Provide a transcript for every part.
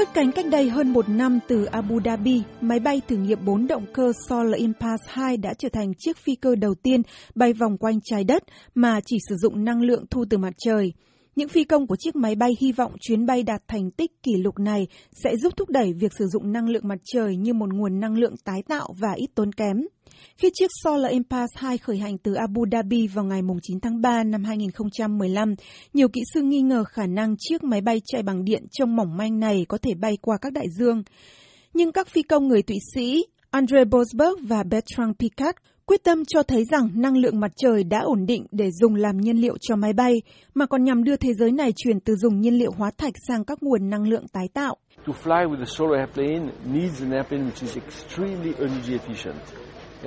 Cất cánh cách đây hơn một năm từ Abu Dhabi, máy bay thử nghiệm bốn động cơ Solar Impulse 2 đã trở thành chiếc phi cơ đầu tiên bay vòng quanh trái đất mà chỉ sử dụng năng lượng thu từ mặt trời. Những phi công của chiếc máy bay hy vọng chuyến bay đạt thành tích kỷ lục này sẽ giúp thúc đẩy việc sử dụng năng lượng mặt trời như một nguồn năng lượng tái tạo và ít tốn kém. Khi chiếc Solar Impulse 2 khởi hành từ Abu Dhabi vào ngày 9 tháng 3 năm 2015, nhiều kỹ sư nghi ngờ khả năng chiếc máy bay chạy bằng điện trông mỏng manh này có thể bay qua các đại dương. Nhưng các phi công người Thụy Sĩ Andre Bosberg và Bertrand Piccard quyết tâm cho thấy rằng năng lượng mặt trời đã ổn định để dùng làm nhiên liệu cho máy bay, mà còn nhằm đưa thế giới này chuyển từ dùng nhiên liệu hóa thạch sang các nguồn năng lượng tái tạo. To fly with a solar airplane needs an airplane which is extremely energy efficient.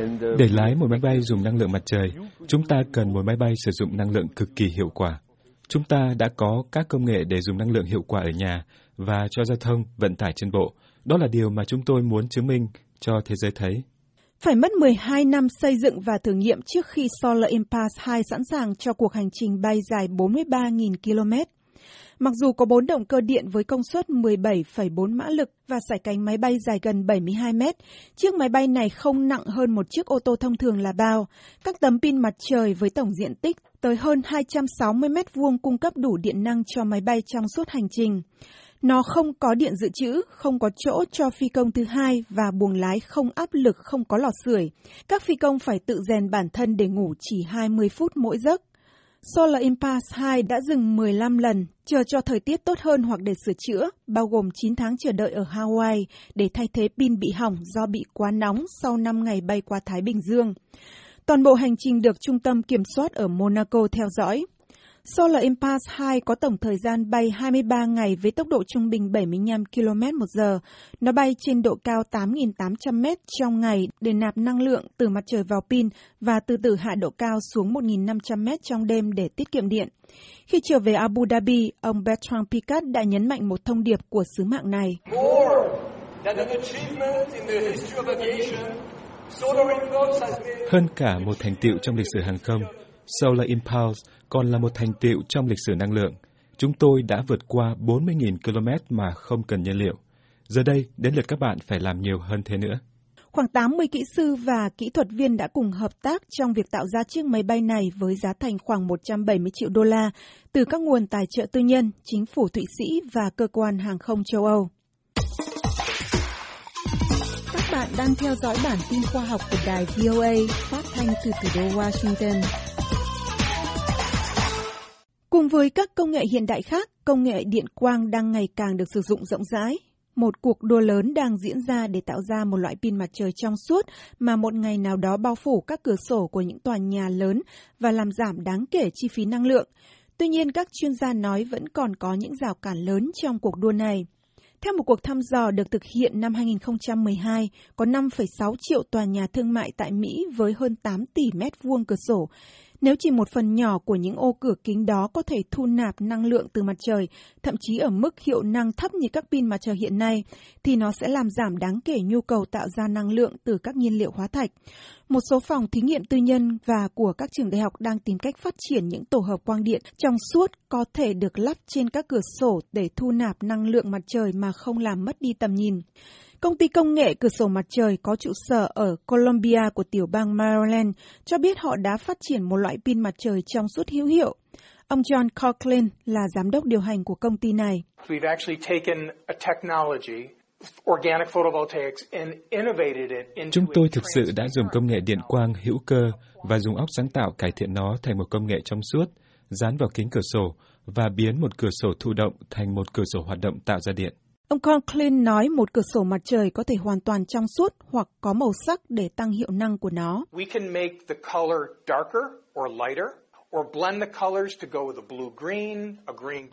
Uh, để lái một máy bay dùng năng lượng mặt trời, chúng ta cần một máy bay sử dụng năng lượng cực kỳ hiệu quả. Chúng ta đã có các công nghệ để dùng năng lượng hiệu quả ở nhà và cho giao thông, vận tải trên bộ. Đó là điều mà chúng tôi muốn chứng minh cho thế giới thấy. Phải mất 12 năm xây dựng và thử nghiệm trước khi Solar Impulse 2 sẵn sàng cho cuộc hành trình bay dài 43.000 km. Mặc dù có bốn động cơ điện với công suất 17,4 mã lực và sải cánh máy bay dài gần 72 mét, chiếc máy bay này không nặng hơn một chiếc ô tô thông thường là bao. Các tấm pin mặt trời với tổng diện tích tới hơn 260 mét vuông cung cấp đủ điện năng cho máy bay trong suốt hành trình. Nó không có điện dự trữ, không có chỗ cho phi công thứ hai và buồng lái không áp lực, không có lò sưởi. Các phi công phải tự rèn bản thân để ngủ chỉ 20 phút mỗi giấc. Solar Impulse 2 đã dừng 15 lần, chờ cho thời tiết tốt hơn hoặc để sửa chữa, bao gồm 9 tháng chờ đợi ở Hawaii để thay thế pin bị hỏng do bị quá nóng sau 5 ngày bay qua Thái Bình Dương. Toàn bộ hành trình được trung tâm kiểm soát ở Monaco theo dõi. Solar Impulse 2 có tổng thời gian bay 23 ngày với tốc độ trung bình 75 km một giờ. Nó bay trên độ cao 8.800 m trong ngày để nạp năng lượng từ mặt trời vào pin và từ từ hạ độ cao xuống 1.500 m trong đêm để tiết kiệm điện. Khi trở về Abu Dhabi, ông Bertrand Piccard đã nhấn mạnh một thông điệp của sứ mạng này. Hơn cả một thành tựu trong lịch sử hàng không, Solar Impulse còn là một thành tựu trong lịch sử năng lượng. Chúng tôi đã vượt qua 40.000 km mà không cần nhiên liệu. Giờ đây, đến lượt các bạn phải làm nhiều hơn thế nữa. Khoảng 80 kỹ sư và kỹ thuật viên đã cùng hợp tác trong việc tạo ra chiếc máy bay này với giá thành khoảng 170 triệu đô la từ các nguồn tài trợ tư nhân, chính phủ Thụy Sĩ và cơ quan hàng không châu Âu. Các bạn đang theo dõi bản tin khoa học của đài VOA phát thanh từ thủ đô Washington. Cùng với các công nghệ hiện đại khác, công nghệ điện quang đang ngày càng được sử dụng rộng rãi. Một cuộc đua lớn đang diễn ra để tạo ra một loại pin mặt trời trong suốt mà một ngày nào đó bao phủ các cửa sổ của những tòa nhà lớn và làm giảm đáng kể chi phí năng lượng. Tuy nhiên, các chuyên gia nói vẫn còn có những rào cản lớn trong cuộc đua này. Theo một cuộc thăm dò được thực hiện năm 2012, có 5,6 triệu tòa nhà thương mại tại Mỹ với hơn 8 tỷ mét vuông cửa sổ. Nếu chỉ một phần nhỏ của những ô cửa kính đó có thể thu nạp năng lượng từ mặt trời, thậm chí ở mức hiệu năng thấp như các pin mặt trời hiện nay, thì nó sẽ làm giảm đáng kể nhu cầu tạo ra năng lượng từ các nhiên liệu hóa thạch. Một số phòng thí nghiệm tư nhân và của các trường đại học đang tìm cách phát triển những tổ hợp quang điện trong suốt có thể được lắp trên các cửa sổ để thu nạp năng lượng mặt trời mà không làm mất đi tầm nhìn. Công ty công nghệ cửa sổ mặt trời có trụ sở ở Columbia của tiểu bang Maryland cho biết họ đã phát triển một loại pin mặt trời trong suốt hữu hiệu. Ông John Coughlin là giám đốc điều hành của công ty này. Chúng tôi thực sự đã dùng công nghệ điện quang hữu cơ và dùng óc sáng tạo cải thiện nó thành một công nghệ trong suốt, dán vào kính cửa sổ và biến một cửa sổ thụ động thành một cửa sổ hoạt động tạo ra điện. Ông Conklin nói một cửa sổ mặt trời có thể hoàn toàn trong suốt hoặc có màu sắc để tăng hiệu năng của nó.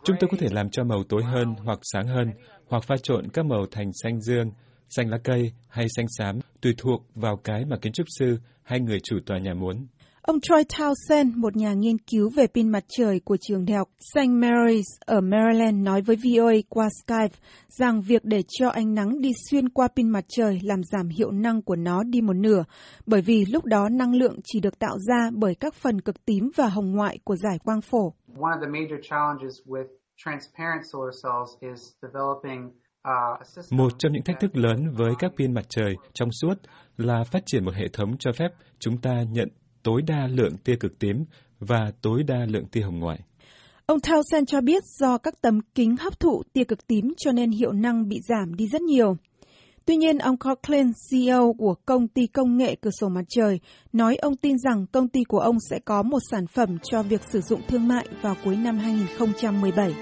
Chúng tôi có thể làm cho màu tối hơn hoặc sáng hơn, hoặc pha trộn các màu thành xanh dương, xanh lá cây hay xanh xám, tùy thuộc vào cái mà kiến trúc sư hay người chủ tòa nhà muốn. Ông Troy Townsend, một nhà nghiên cứu về pin mặt trời của trường đại học St. Mary's ở Maryland nói với VOA qua Skype rằng việc để cho ánh nắng đi xuyên qua pin mặt trời làm giảm hiệu năng của nó đi một nửa, bởi vì lúc đó năng lượng chỉ được tạo ra bởi các phần cực tím và hồng ngoại của giải quang phổ. One of the major challenges with transparent solar cells is developing Một trong những thách thức lớn với các pin mặt trời trong suốt là phát triển một hệ thống cho phép chúng ta nhận tối đa lượng tia cực tím và tối đa lượng tia hồng ngoại. Ông Townsend cho biết do các tấm kính hấp thụ tia cực tím cho nên hiệu năng bị giảm đi rất nhiều. Tuy nhiên, ông Coughlin, CEO của công ty công nghệ cửa sổ mặt trời, nói ông tin rằng công ty của ông sẽ có một sản phẩm cho việc sử dụng thương mại vào cuối năm 2017.